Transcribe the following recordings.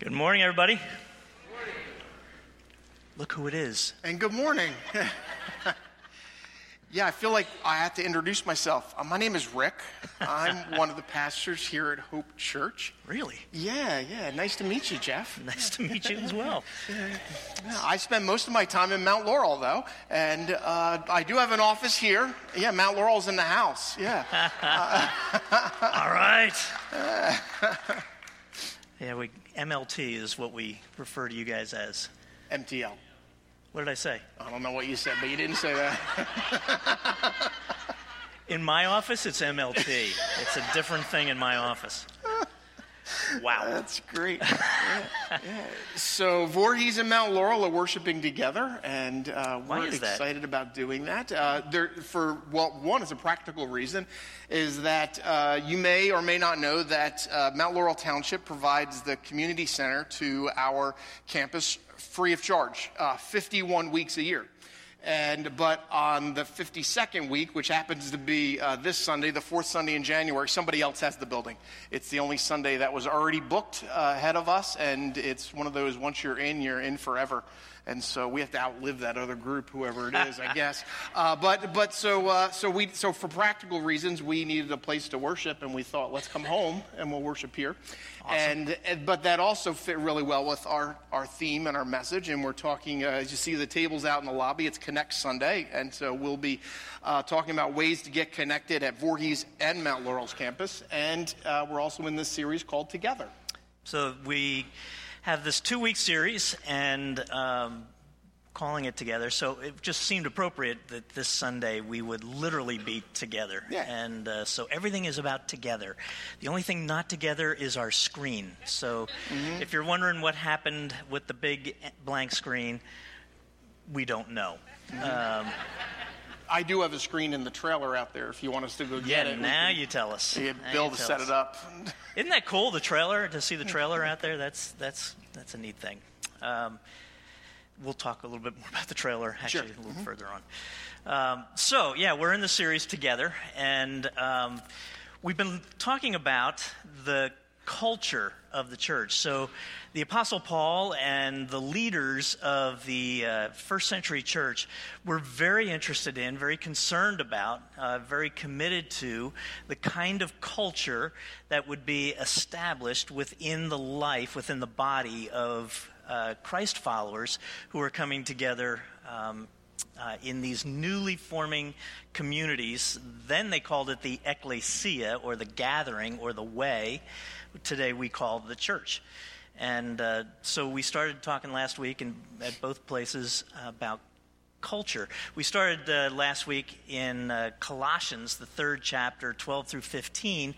Good morning, everybody. Look who it is. And good morning. yeah, I feel like I have to introduce myself. Uh, my name is Rick. I'm one of the pastors here at Hope Church. Really? Yeah, yeah. Nice to meet you, Jeff. Nice to meet you as well. Yeah, I spend most of my time in Mount Laurel, though, and uh, I do have an office here. Yeah, Mount Laurel's in the house. Yeah. All right. yeah, we MLT is what we refer to you guys as. MTL. What did I say? I don't know what you said, but you didn't say that. in my office, it's MLT. It's a different thing in my office. Wow. That's great. yeah, yeah. So, Voorhees and Mount Laurel are worshiping together, and uh, we're excited about doing that. Uh, there, for well, one, is a practical reason, is that uh, you may or may not know that uh, Mount Laurel Township provides the community center to our campus free of charge, uh, 51 weeks a year. And but on the 52nd week, which happens to be uh, this Sunday, the fourth Sunday in January, somebody else has the building. It's the only Sunday that was already booked uh, ahead of us, and it's one of those once you're in, you're in forever and so we have to outlive that other group, whoever it is, I guess. Uh, but but so uh, so we so for practical reasons, we needed a place to worship, and we thought, let's come home and we'll worship here. Awesome. And, and, but that also fit really well with our our theme and our message. And we're talking, uh, as you see, the tables out in the lobby. It's Connect Sunday, and so we'll be uh, talking about ways to get connected at Voorhees and Mount Laurel's campus. And uh, we're also in this series called Together. So we have this two week series and um, calling it together. So it just seemed appropriate that this Sunday we would literally be together. Yeah. And uh, so everything is about together. The only thing not together is our screen. So mm-hmm. if you're wondering what happened with the big blank screen, we don't know. Mm-hmm. Um, I do have a screen in the trailer out there if you want us to go get yeah, it. Yeah, now you tell us. Yeah, Bill to set us. it up. Isn't that cool? The trailer to see the trailer out there. That's that's that's a neat thing. Um, we'll talk a little bit more about the trailer actually sure. a little mm-hmm. further on. Um, so yeah, we're in the series together, and um, we've been talking about the culture of the church. So the Apostle Paul and the leaders of the uh, first century church were very interested in, very concerned about, uh, very committed to the kind of culture that would be established within the life, within the body of uh, Christ followers who are coming together. Um, uh, in these newly forming communities. Then they called it the ecclesia, or the gathering, or the way. Today we call the church. And uh, so we started talking last week in, at both places about culture. We started uh, last week in uh, Colossians, the third chapter, 12 through 15,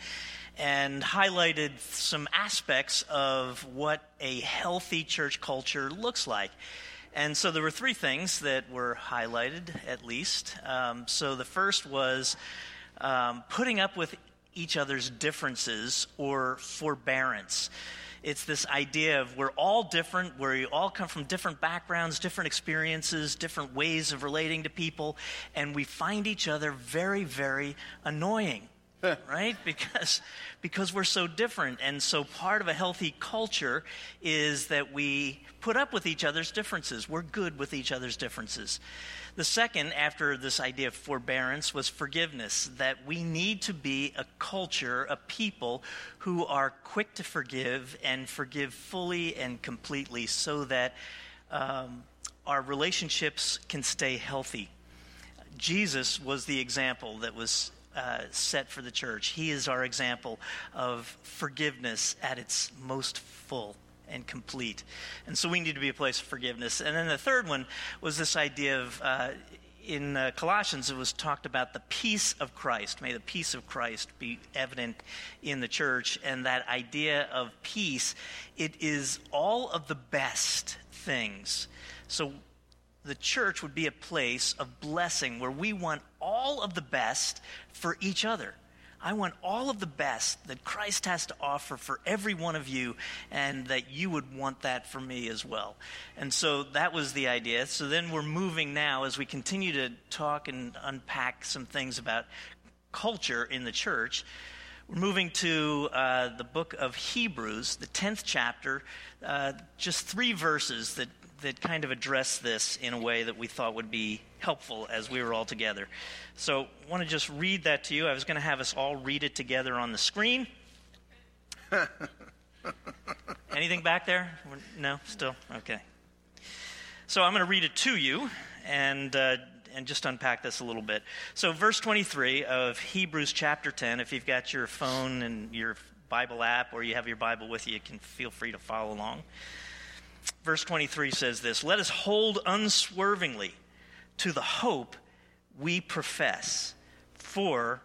and highlighted some aspects of what a healthy church culture looks like. And so there were three things that were highlighted, at least. Um, so the first was um, putting up with each other's differences or forbearance. It's this idea of we're all different, we all come from different backgrounds, different experiences, different ways of relating to people, and we find each other very, very annoying. right? Because because we're so different. And so part of a healthy culture is that we put up with each other's differences. We're good with each other's differences. The second, after this idea of forbearance, was forgiveness, that we need to be a culture, a people who are quick to forgive and forgive fully and completely so that um, our relationships can stay healthy. Jesus was the example that was uh, set for the church. He is our example of forgiveness at its most full and complete. And so we need to be a place of forgiveness. And then the third one was this idea of. Uh, in uh, Colossians, it was talked about the peace of Christ. May the peace of Christ be evident in the church. And that idea of peace, it is all of the best things. So the church would be a place of blessing where we want all of the best for each other. I want all of the best that Christ has to offer for every one of you, and that you would want that for me as well. And so that was the idea. So then we're moving now as we continue to talk and unpack some things about culture in the church. We're moving to uh, the book of Hebrews, the 10th chapter, uh, just three verses that, that kind of address this in a way that we thought would be helpful as we were all together. So I want to just read that to you. I was going to have us all read it together on the screen. Anything back there? No? Still? Okay. So I'm going to read it to you and, uh, and just unpack this a little bit. So, verse 23 of Hebrews chapter 10, if you've got your phone and your Bible app or you have your Bible with you, you can feel free to follow along. Verse 23 says this Let us hold unswervingly to the hope we profess, for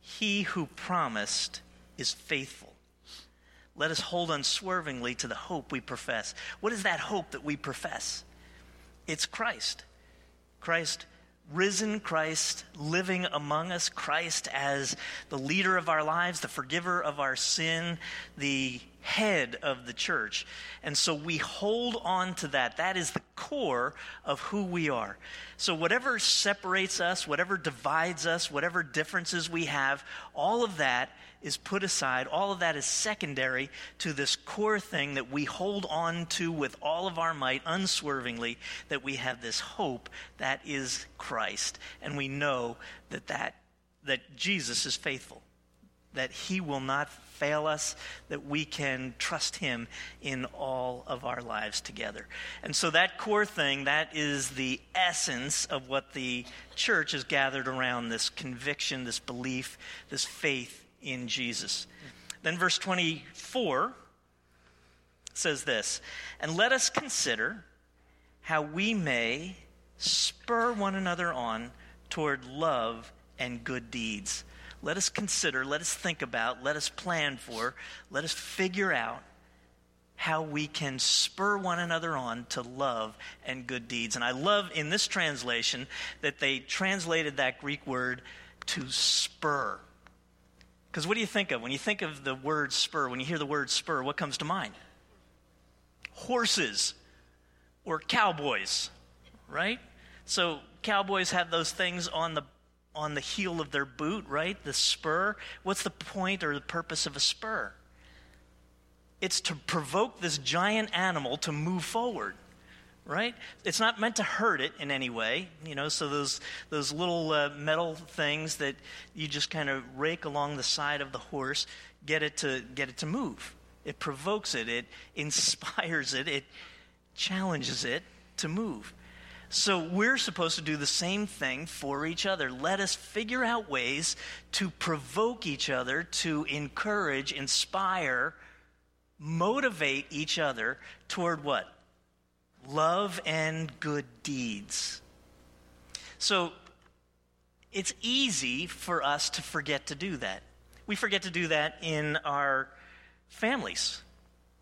he who promised is faithful. Let us hold unswervingly to the hope we profess. What is that hope that we profess? It's Christ. Christ risen, Christ living among us, Christ as the leader of our lives, the forgiver of our sin, the head of the church. And so we hold on to that. That is the core of who we are. So whatever separates us, whatever divides us, whatever differences we have, all of that is put aside. All of that is secondary to this core thing that we hold on to with all of our might, unswervingly, that we have this hope that is Christ. And we know that, that, that Jesus is faithful, that he will not fail us, that we can trust him in all of our lives together. And so that core thing, that is the essence of what the church is gathered around this conviction, this belief, this faith in Jesus. Then verse 24 says this And let us consider how we may spur one another on toward love and good deeds. Let us consider, let us think about, let us plan for, let us figure out how we can spur one another on to love and good deeds. And I love in this translation that they translated that Greek word to spur. Because what do you think of when you think of the word spur? When you hear the word spur, what comes to mind? Horses or cowboys, right? So cowboys have those things on the on the heel of their boot, right? The spur. What's the point or the purpose of a spur? It's to provoke this giant animal to move forward right? It's not meant to hurt it in any way, you know. So those those little uh, metal things that you just kind of rake along the side of the horse get it to get it to move. It provokes it. It inspires it. It challenges it to move. So we're supposed to do the same thing for each other. Let us figure out ways to provoke each other, to encourage, inspire, motivate each other toward what? love and good deeds. So it's easy for us to forget to do that. We forget to do that in our families.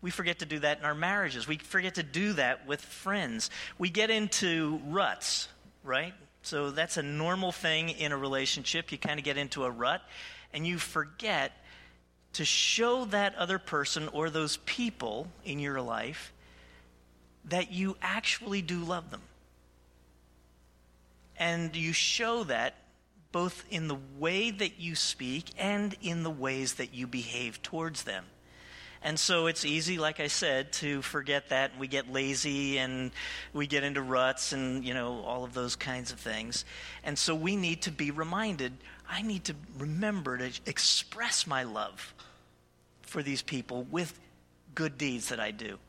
We forget to do that in our marriages. We forget to do that with friends. We get into ruts, right? So that's a normal thing in a relationship. You kind of get into a rut and you forget to show that other person or those people in your life that you actually do love them. And you show that both in the way that you speak and in the ways that you behave towards them. And so it's easy, like I said, to forget that. And we get lazy and we get into ruts and, you know, all of those kinds of things. And so we need to be reminded I need to remember to express my love for these people with good deeds that I do.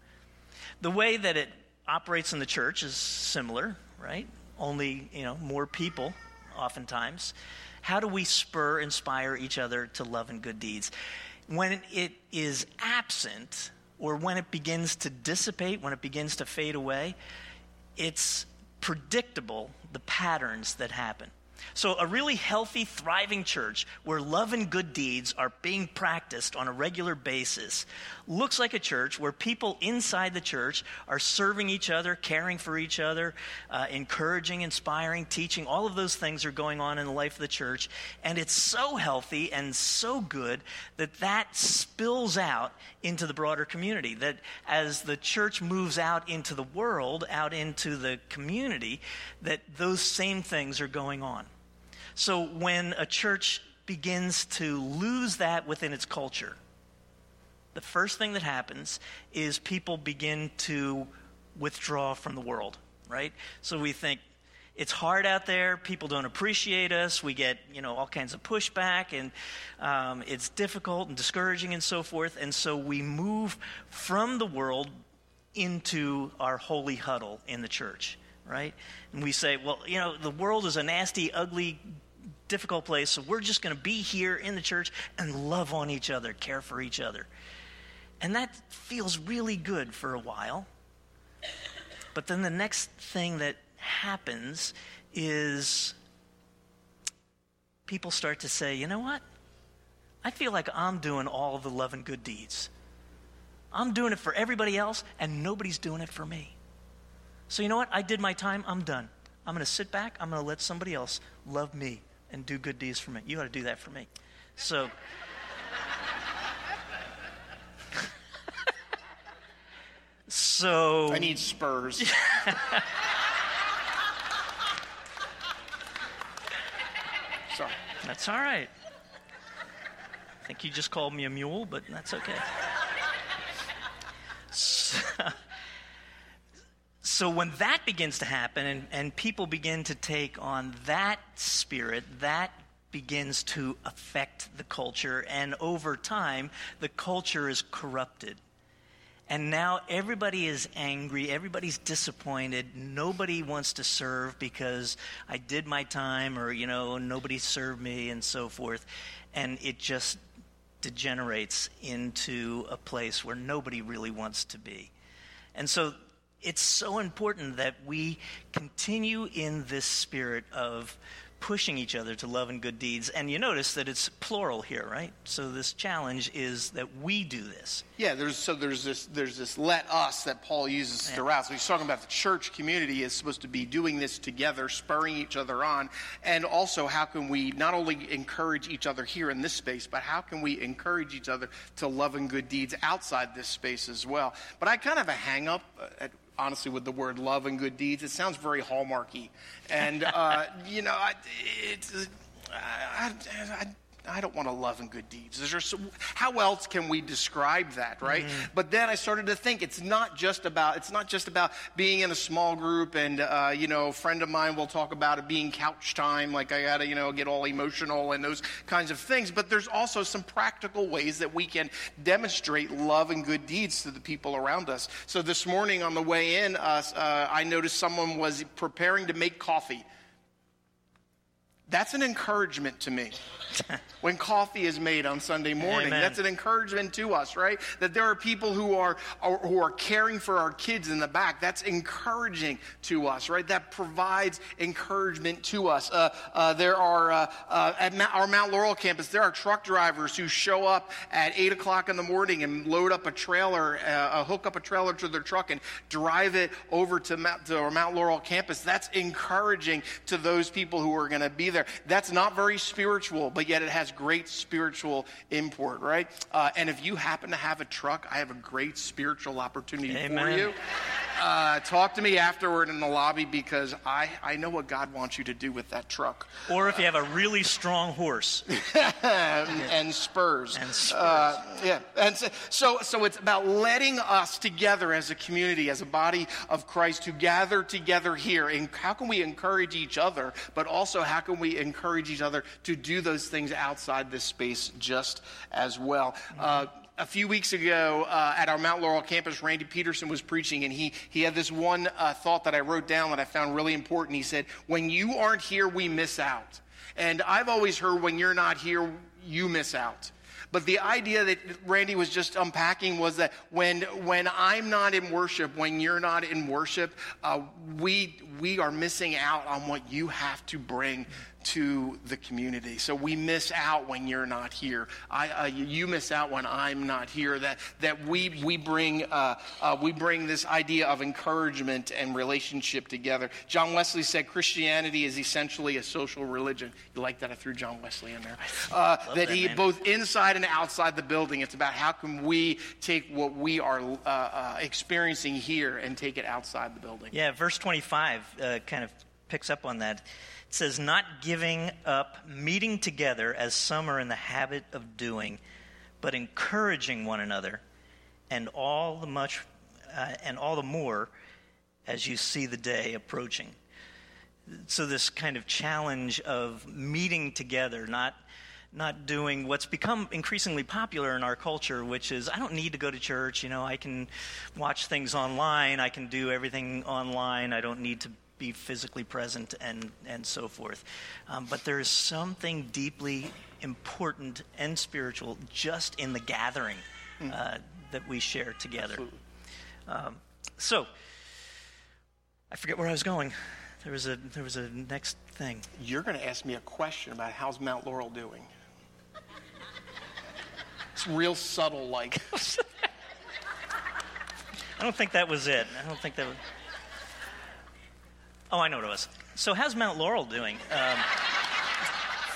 The way that it operates in the church is similar, right? Only, you know, more people oftentimes. How do we spur, inspire each other to love and good deeds? When it is absent, or when it begins to dissipate, when it begins to fade away, it's predictable the patterns that happen. So, a really healthy, thriving church where love and good deeds are being practiced on a regular basis looks like a church where people inside the church are serving each other, caring for each other, uh, encouraging, inspiring, teaching. All of those things are going on in the life of the church. And it's so healthy and so good that that spills out into the broader community. That as the church moves out into the world, out into the community, that those same things are going on. So when a church begins to lose that within its culture, the first thing that happens is people begin to withdraw from the world, right? So we think it's hard out there. People don't appreciate us. We get, you know, all kinds of pushback, and um, it's difficult and discouraging and so forth. And so we move from the world into our holy huddle in the church, right? And we say, well, you know, the world is a nasty, ugly, difficult place, so we're just going to be here in the church and love on each other, care for each other. And that feels really good for a while. But then the next thing that happens is people start to say, you know what? I feel like I'm doing all the love and good deeds. I'm doing it for everybody else, and nobody's doing it for me. So, you know what? I did my time. I'm done. I'm going to sit back. I'm going to let somebody else love me and do good deeds for me. You ought to do that for me. So, so I need spurs. Sorry. That's all right. I think you just called me a mule, but that's okay. So, so when that begins to happen and, and people begin to take on that spirit, that begins to affect the culture. And over time, the culture is corrupted. And now everybody is angry, everybody's disappointed, nobody wants to serve because I did my time or, you know, nobody served me and so forth. And it just degenerates into a place where nobody really wants to be. And so it's so important that we continue in this spirit of pushing each other to love and good deeds. And you notice that it's plural here, right? So this challenge is that we do this. Yeah, there's so there's this there's this let us that Paul uses Yeah. throughout. So he's talking about the church community is supposed to be doing this together, spurring each other on, and also how can we not only encourage each other here in this space, but how can we encourage each other to love and good deeds outside this space as well? But I kind of have a hang up uh, at honestly with the word love and good deeds. It sounds very hallmarky, and uh, you know, I, it's I, I, I don't want to love and good deeds. There's just, how else can we describe that, right? But then I started to think it's not just about it's not just about being in a small group and uh, you know, a friend of mine will talk about it being couch time, like I gotta you know get all emotional and those kinds of things. But there's also some practical ways that we can demonstrate love and good deeds to the people around us. So this morning on the way in, uh, uh, I noticed someone was preparing to make coffee. That's an encouragement to me. when coffee is made on Sunday morning, Amen. that's an encouragement to us, right? That there are people who are, are who are caring for our kids in the back. That's encouraging to us, right? That provides encouragement to us. Uh, uh, there are uh, uh, at Ma- our Mount Laurel campus, there are truck drivers who show up at eight o'clock in the morning and load up a trailer, uh, hook up a trailer to their truck, and drive it over to, Mount, to our Mount Laurel campus. That's encouraging to those people who are going to be there. That's not very spiritual, but yet it has great spiritual import, right? Uh, and if you happen to have a truck, I have a great spiritual opportunity for you. Uh, talk to me afterward in the lobby because I, I know what God wants you to do with that truck. Or if you have a really strong horse. and, and spurs. And spurs. Uh, yeah. And so, so, so it's about letting us together as a community, as a body of Christ, to gather together here. And how can we encourage each other, but also how can we encourage each other to do those things outside this space just as well? Uh, a few weeks ago uh, at our Mount Laurel campus, Randy Peterson was preaching, and he, he had this one uh, thought that I wrote down that I found really important. He said, When you aren't here, we miss out. And I've always heard when you're not here, you miss out. But the idea that Randy was just unpacking was that when, when I'm not in worship, when you're not in worship, uh, we, we are missing out on what you have to bring to the community. So we miss out when you're not here. I, uh, you, miss out when I'm not here. That, that we, we, bring, uh, uh, we bring this idea of encouragement and relationship together. John Wesley said Christianity is essentially a social religion. You like that? I threw John Wesley in there. Uh, that that, he, both inside and outside the building, it's about how can we take what we are uh, uh, experiencing here and take it outside the building. Yeah, verse 25 uh, kind of picks up on that. It says, Not giving up meeting together as some are in the habit of doing, but encouraging one another, and all the much, uh, and all the more as you see the day approaching. So, this kind of challenge of meeting together, not not doing what's become increasingly popular in our culture, which is I don't need to go to church. You know, I can watch things online. I can do everything online. I don't need to be physically present and, and so forth. Um, but there is something deeply important and spiritual just in the gathering uh, that we share together. Um, so, I forget where I was going. There was a there was a next thing. You're going to ask me a question about how's Mount Laurel doing. It's real subtle, like. I don't think that was it. I don't think that was. Oh, I know what it was. So, how's Mount Laurel doing? Um...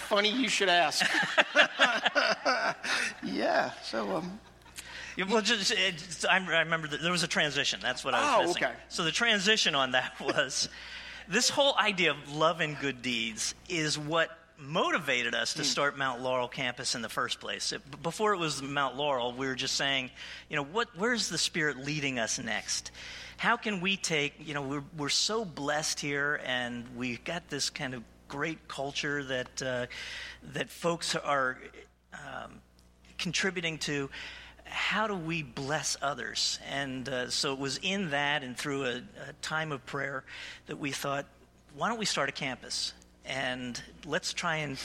Funny you should ask. yeah. So, um. Yeah, well, just, just, I remember there was a transition. That's what I was oh, missing. okay. So the transition on that was this whole idea of love and good deeds is what motivated us to hmm. start Mount Laurel campus in the first place. It, before it was Mount Laurel, we were just saying, you know, what, where's the Spirit leading us next? How can we take, you know, we're, we're so blessed here and we've got this kind of great culture that, uh, that folks are um, contributing to. How do we bless others? And uh, so it was in that and through a, a time of prayer that we thought, why don't we start a campus? and let's try and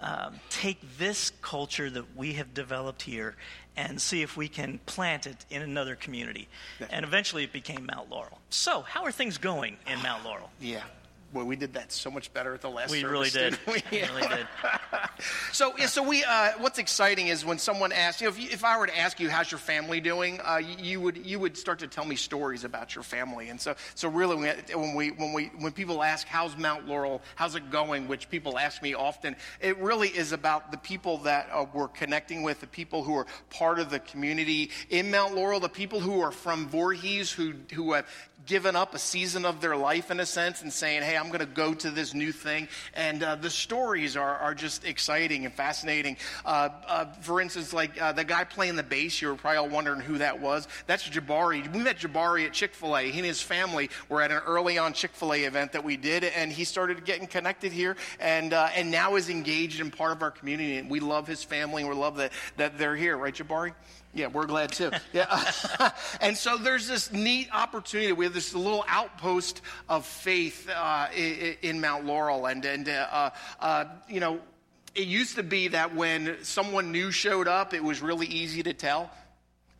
um, take this culture that we have developed here and see if we can plant it in another community. And eventually it became Mount Laurel. So, how are things going in Mount Laurel? Yeah. Well, we did that so much better at the last. We service, really did. We? we really did. so, yeah, so we. Uh, what's exciting is when someone asks, you know, if, you, if I were to ask you, "How's your family doing?" Uh, you, you, would you would start to tell me stories about your family, and so so really when we when we when people ask, "How's Mount Laurel? How's it going?" which people ask me often, it really is about the people that uh, we're connecting with, the people who are part of the community in Mount Laurel, the people who are from Voorhees, who who have given up a season of their life in a sense and saying, hey, I'm going to go to this new thing. And uh, the stories are, are just exciting and fascinating. Uh, uh, for instance, like uh, the guy playing the bass, you were probably all wondering who that was. That's Jabari. We met Jabari at Chick fil A. He and his family were at an early on Chick fil A event that we did, and he started getting connected here and, uh, and now is engaged in part of our community. And we love his family and we love that, that they're here, right, Jabari? Yeah, we're glad too. Yeah. and so there's this neat opportunity. We have this little outpost of faith uh, in, Mount Laurel. And, and uh, uh, you know, it used to be that when someone new showed up, it was really easy to tell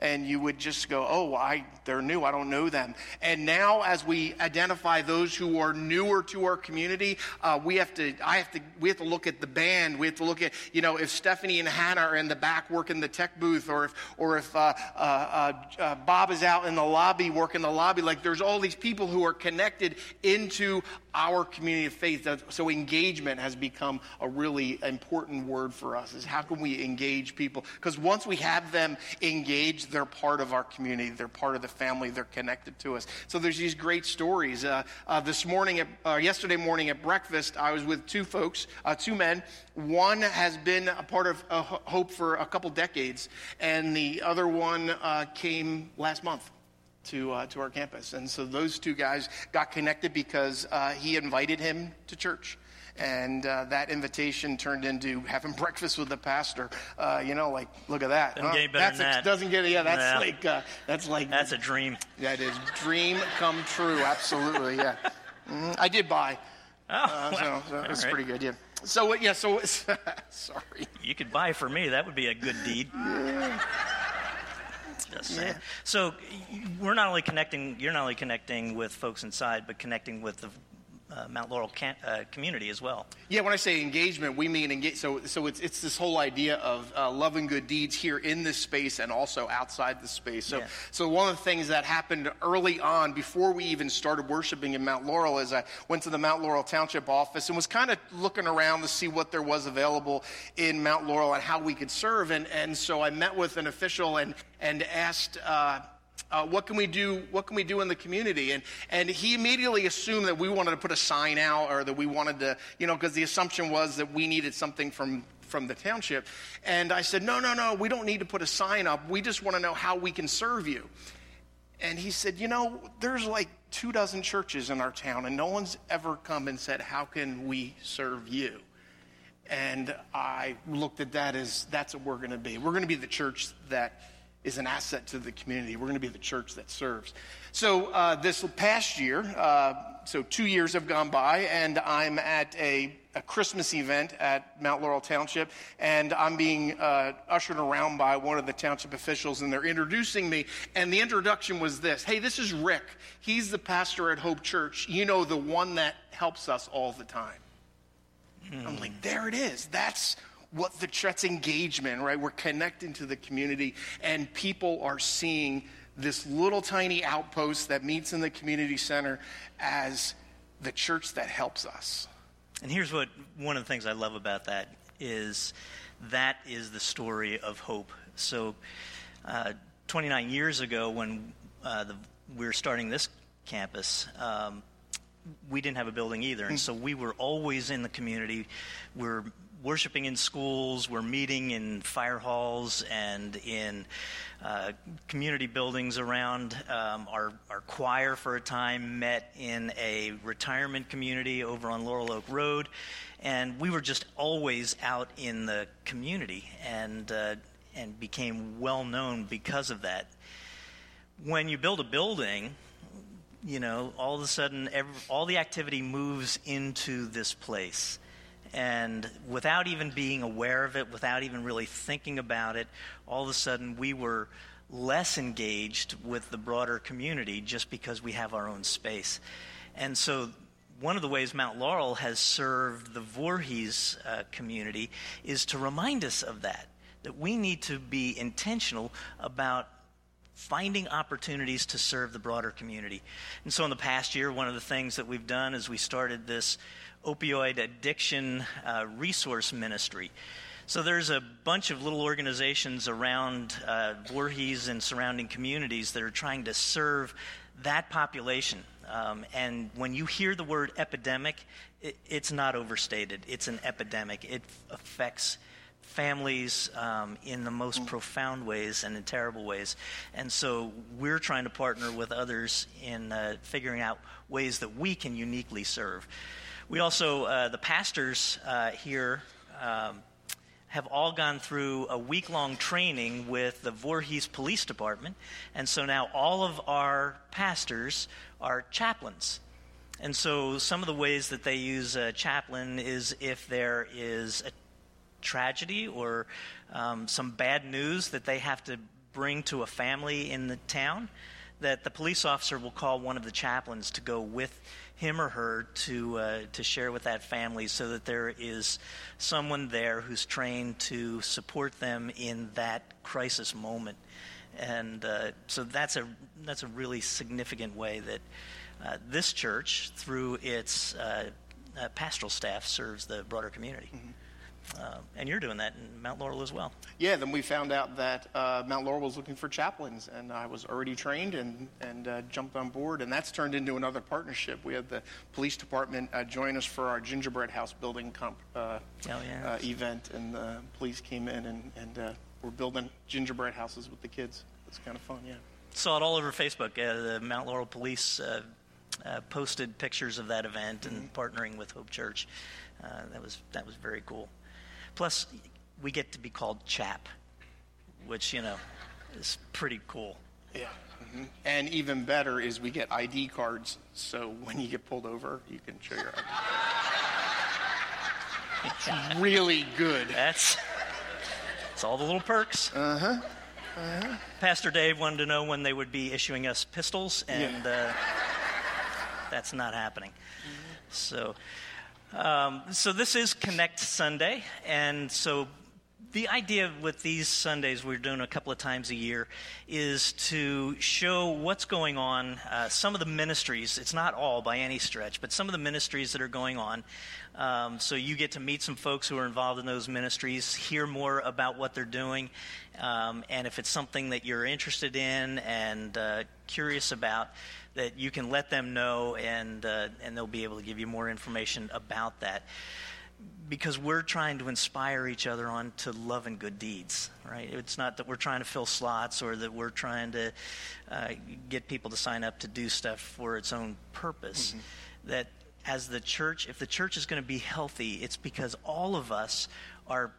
and you would just go, oh, I, they're new, I don't know them. And now, as we identify those who are newer to our community, uh, we have to, I have to, we have to look at the band. We have to look at, you know, if Stephanie and Hannah are in the back working the tech booth, or if, or if uh, uh, uh, uh Bob is out in the lobby working the lobby. Like, there's all these people who are connected into our community of faith. So engagement has become a really important word for us. Is how can we engage people? Because once we have them engaged they're part of our community. They're part of the family. They're connected to us. So there's these great stories. Uh, uh, this morning, at, uh, yesterday morning at breakfast, I was with two folks, uh, two men. One has been a part of Hope for a couple decades, and the other one uh, came last month to, uh, to our campus. And so those two guys got connected because uh, he invited him to church and uh, that invitation turned into having breakfast with the pastor. Uh, you know, like look at that. Doesn't get better that's than a, that. Doesn't get yeah. That's like uh, that's like that's a dream. That is dream come true. Absolutely, yeah. Mm, I did buy. Oh, uh, so, so it's right. pretty good. Yeah. So yeah. So sorry. You could buy for me. That would be a good deed. Yeah. Just. Yeah. So we're not only connecting. You're not only connecting with folks inside, but connecting with the uh, Mount Laurel can, uh, community as well. Yeah, when I say engagement, we mean engage. So, so it's, it's this whole idea of uh, love and good deeds here in this space and also outside the space. So, yeah. so one of the things that happened early on, before we even started worshiping in Mount Laurel, is I went to the Mount Laurel Township office and was kind of looking around to see what there was available in Mount Laurel and how we could serve. And, and so I met with an official and, and asked uh, Uh, what can we do? What can we do in the community? And and he immediately assumed that we wanted to put a sign out, or that we wanted to, you know, because the assumption was that we needed something from from the township. And I said, no, no, no, we don't need to put a sign up. We just want to know how we can serve you. And he said, you know, there's like two dozen churches in our town, and no one's ever come and said, how can we serve you? And I looked at that as that's what we're going to be. We're going to be the church that is an asset to the community. We're going to be the church that serves. So uh, this past year, uh, so two years have gone by, and I'm at a, a, Christmas event at Mount Laurel Township, and I'm being uh, ushered around by one of the township officials, and they're introducing me. And the introduction was this Hey, this is Rick. He's the pastor at Hope Church. You know, the one that helps us all the time. Hmm. I'm like, there it is. That's what the that's engagement, right? We're connecting to the community, and people are seeing this little tiny outpost that meets in the community center as the church that helps us. And here's what one of the things I love about that is that is the story of hope. So, uh, 29 years ago, when uh, the, we were starting this campus, um, we didn't have a building either, and hmm. so we were always in the community. We're worshiping in schools, we're meeting in fire halls and in uh, community buildings around. Um, our, our choir, for a time, met in a retirement community over on Laurel Oak Road. And we were just always out in the community and, uh, and became well known because of that. When you build a building, you know, all of a sudden, every, all the activity moves into this place. And without even being aware of it, without even really thinking about it, all of a sudden we were less engaged with the broader community just because we have our own space. And so one of the ways Mount Laurel has served the Voorhees uh, community is to remind us of that, that we need to be intentional about finding opportunities to serve the broader community. And so in the past year, one of the things that we've done is we started this opioid addiction uh, resource ministry. So there's a bunch of little organizations around uh, Voorhees and surrounding communities that are trying to serve that population. Um, and when you hear the word epidemic, it, it's not overstated. It's an epidemic. It affects families um, in the most profound ways and in terrible ways. And so we're trying to partner with others in uh, figuring out ways that we can uniquely serve. We also, uh, the pastors uh, here, um, have all gone through a week long training with the Voorhees Police Department. And so now all of our pastors are chaplains. And so some of the ways that they use a chaplain is if there is a tragedy or um, some bad news that they have to bring to a family in the town, that the police officer will call one of the chaplains to go with him or her to uh, to share with that family, so that there is someone there who's trained to support them in that crisis moment. And uh, so that's a that's a really significant way that uh, this church, through its uh, uh, pastoral staff, serves the broader community. Mm-hmm. Uh, and you're doing that in Mount Laurel as well. Yeah, then we found out that uh, Mount Laurel was looking for chaplains, and I was already trained and, and uh, jumped on board, and that's turned into another partnership. We had the police department uh, join us for our gingerbread house building comp, uh, oh, yeah. Uh, event, and the police came in, and, and we're building gingerbread houses with the kids. It's kind of fun, yeah. Saw it all over Facebook. the Mount Laurel police posted pictures of that event mm-hmm. and partnering with Hope Church. that was that was very cool. Plus, we get to be called chap, which, you know, is pretty cool. Yeah. Mm-hmm. And even better is we get ID cards, so when you get pulled over, you can show your ID. it's really good. That's, that's all the little perks. Uh huh. Uh-huh. Pastor Dave wanted to know when they would be issuing us pistols, and yeah. uh, that's not happening. Mm-hmm. So, um, so this is Connect Sunday, and so the idea with these Sundays we're doing a couple of times a year is to show what's going on. Uh, some of the ministries, it's not all by any stretch, but some of the ministries that are going on. Um, so you get to meet some folks who are involved in those ministries, hear more about what they're doing, um, and if it's something that you're interested in and uh, curious about, that you can let them know, and uh, and they'll be able to give you more information about that because we're trying to inspire each other on to love and good deeds, right? It's not that we're trying to fill slots or that we're trying to uh, get people to sign up to do stuff for its own purpose. Mm-hmm. That as the church, if the church is going to be healthy, it's because all of us are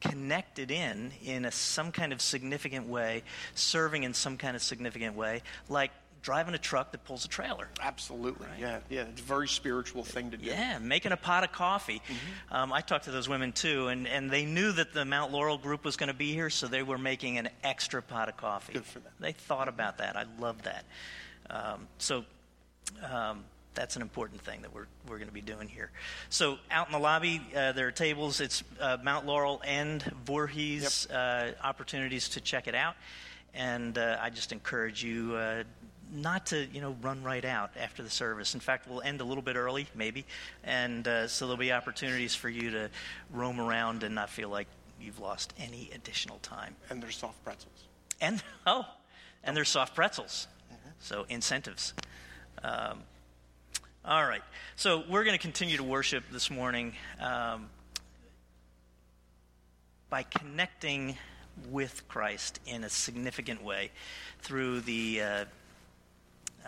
connected in in a, some kind of significant way, serving in some kind of significant way, like driving a truck that pulls a trailer. Absolutely. Right? Yeah, yeah. It's a very spiritual thing to do. Yeah, making a pot of coffee. Mm-hmm. Um, I talked to those women too, and, and they knew that the Mount Laurel group was going to be here, so they were making an extra pot of coffee. Good for them. They thought about that. I love that. Um, so um, that's an important thing that we're, we're going to be doing here. So out in the lobby, uh, there are tables. It's uh, Mount Laurel and Voorhees yep. uh, opportunities to check it out. And uh, I just encourage you uh, not to you know run right out after the service. In fact, we'll end a little bit early, maybe, and uh, so there'll be opportunities for you to roam around and not feel like you've lost any additional time. And there's soft pretzels. And oh, and there's soft pretzels, mm-hmm. so incentives. Um, all right, so we're going to continue to worship this morning um, by connecting with Christ in a significant way through the uh,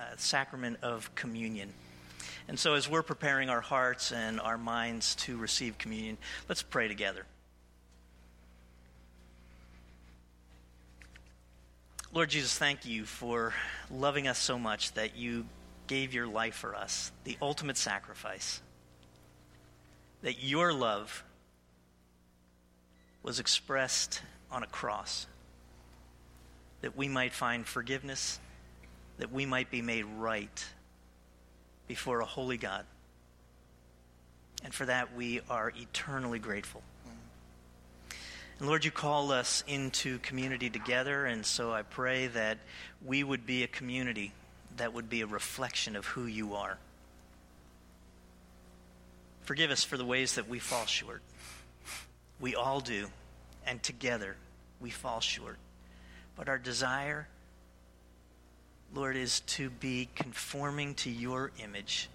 uh, sacrament of communion. And so, as we're preparing our hearts and our minds to receive communion, let's pray together. Lord Jesus, thank you for loving us so much that you gave your life for us, the ultimate sacrifice. That your love was expressed on a cross, that we might find forgiveness that we might be made right before a holy God. And for that, we are eternally grateful. And Lord, you call us into community together, and so I pray that we would be a community that would be a reflection of who you are. Forgive us for the ways that we fall short. We all do, and together we fall short. But our desire Lord, is to be conforming to your image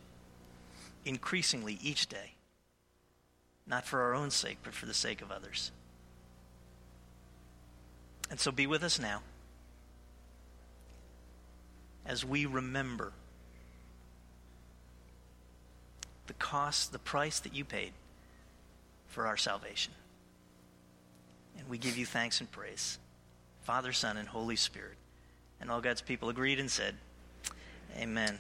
increasingly each day, not for our own sake, but for the sake of others. And so be with us now as we remember the cost, the price that you paid for our salvation. And we give you thanks and praise. Father, Son, and Holy Spirit. And all God's people agreed and said, Amen.